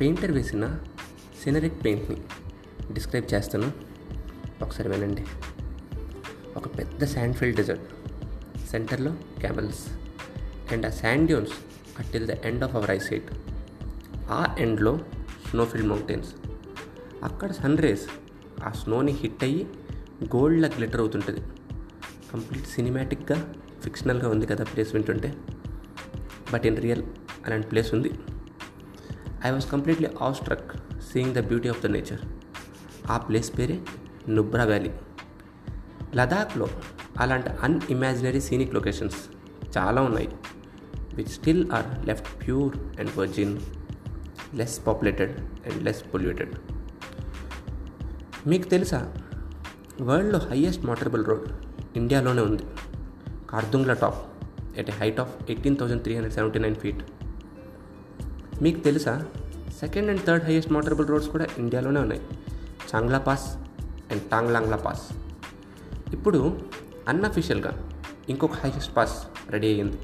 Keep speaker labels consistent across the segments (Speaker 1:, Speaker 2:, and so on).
Speaker 1: Painter వేసిన సినరిక్ పెయింట్ని describe చేస్తాను. ఒకసారి వినండి. ఒక పెద్ద శాండ్ ఫీల్డ్ డెజర్ట్. సెంటర్లో క్యామెల్స్ అండ్ ఆ sand dunes till the end of our eyesight ఆ ఎండ్లో స్నోఫీల్డ్ మౌంటైన్స్. అక్కడ సన్ రేస్ ఆ స్నోని హిట్ అయ్యి గోల్డ్లా గ్లిటర్ అవుతుంటుంది. కంప్లీట్ సినిమాటిక్గా ఫిక్షనల్గా ఉంది కదా ప్లేస్ వింటుంటే. బట్ ఇన్ రియల్ అలాంటి ప్లేస్ ఉంది. I was completely awestruck seeing the beauty of the nature ఆ ప్లేస్ పేరే నుబ్రా వ్యాలీ లదాఖ్లో అలాంటి అన్ఇమాజినరీ సీనిక్ లొకేషన్స్ చాలా ఉన్నాయి which still are left pure and virgin less populated and less polluted మీకు తెలుసా వరల్డ్లో హయ్యెస్ట్ మోటరబుల్ రోడ్ ఇండియాలోనే ఉంది. Khardungla top at a height of eighteen thousand three hundred seventy nine feet మీకు తెలుసా? Second and third highest motorable roads కూడా ఇండియాలోనే ఉన్నాయి. Changla pass and Tanglangla pass. ఇప్పుడు అన్అఫీషియల్గా ఇంకొక హైయెస్ట్ పాస్ రెడీ అయ్యింది.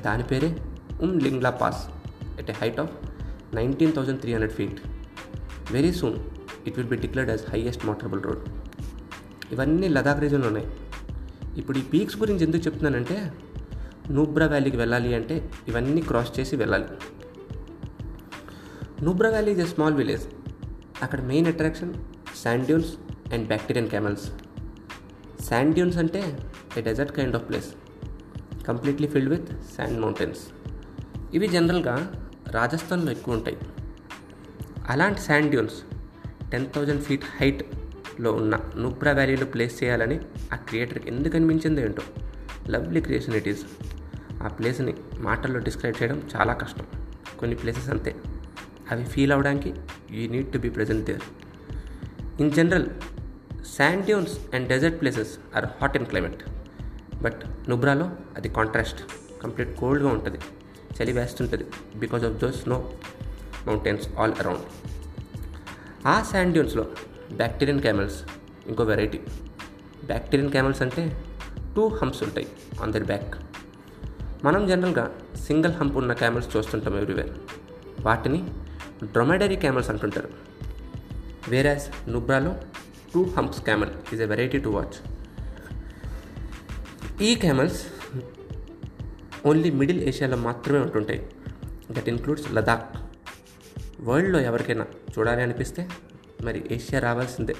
Speaker 1: దాని పేరే Umlingla pass at a height of nineteen thousand three hundred feet very soon it will be declared as highest motorable road ఇవన్నీ లదాఖ్ రీజన్లో ఉన్నాయి ఇప్పుడు ఈ పీక్స్ గురించి ఎందుకు చెప్తున్నానంటే నూబ్రా వ్యాలీకి వెళ్ళాలి అంటే ఇవన్నీ క్రాస్ చేసి వెళ్ళాలి. Nubra Valley is a small village అక్కడ main attraction sand dunes and bactrian camels sand dunes అంటే a desert kind of place completely filled with sand mountains ఇవి జనరల్గా రాజస్థాన్లో ఎక్కువ ఉంటాయి. అలాంటి sand dunes ten thousand feet హైట్లో ఉన్న నూబ్రా వ్యాలీలో ప్లేస్ చేయాలని ఆ క్రియేటర్కి ఎందుకు అనిపించింది ఏంటో. లవ్లీ క్రియేషన్ ఇట్ ఈస్ ఆ ప్లేస్ని మాటల్లో డిస్క్రైబ్ చేయడం చాలా కష్టం. కొన్ని ప్లేసెస్ అంతే. అవి ఫీల్ అవడానికి you need to be present there. In general sand dunes and desert places are hot and climate but నుబ్రాలో అది కాంట్రాస్ట్ కంప్లీట్ కోల్డ్గా ఉంటుంది. చలి వేస్తుంటుంది because of those snow mountains all around ఆ శాండ్ డ్యూన్స్లో బ్యాక్టీరియన్ క్యామెల్స్ ఇంకో వెరైటీ బ్యాక్టీరియన్ క్యామెల్స్ అంటే two humps ఉంటాయి on their back మనం జనరల్గా సింగిల్ హంప్ ఉన్న క్యామెల్స్ చూస్తుంటాం ఎవ్రీవేర్ వాటిని డ్రొమెడరీ క్యామెల్స్ అంటుంటారు. Whereas నుబ్రాలో two humps camel is a variety to watch ఈ క్యామెల్స్ ఓన్లీ మిడిల్ ఏషియాలో మాత్రమే ఉంటుంటాయి. దట్ ఇన్క్లూడ్స్ లదాఖ్ వరల్డ్లో ఎవరికైనా చూడాలి అనిపిస్తే మరి ఏషియా రావాల్సిందే.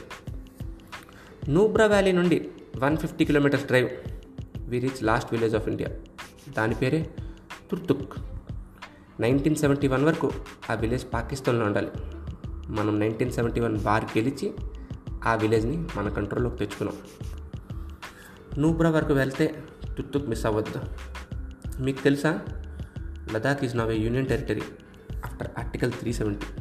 Speaker 1: నూబ్రా వ్యాలీ నుండి one fifty kilometres drive we reach last village of India దాని పేరే తుర్తుక్ నైన్టీన్ సెవెంటీ వన్ వరకు ఆ విలేజ్ పాకిస్తాన్లో ఉండాలి. మనం నైన్టీన్ సెవెంటీ వన్ బార్ గెలిచి ఆ విలేజ్ని మన కంట్రోల్లోకి తెచ్చుకున్నాం. నూబ్రా వరకు వెళ్తే తుత్తుక్ మిస్ అవ్వద్దు. మీకు తెలుసా? Ladakh is now a union territory after article three seventy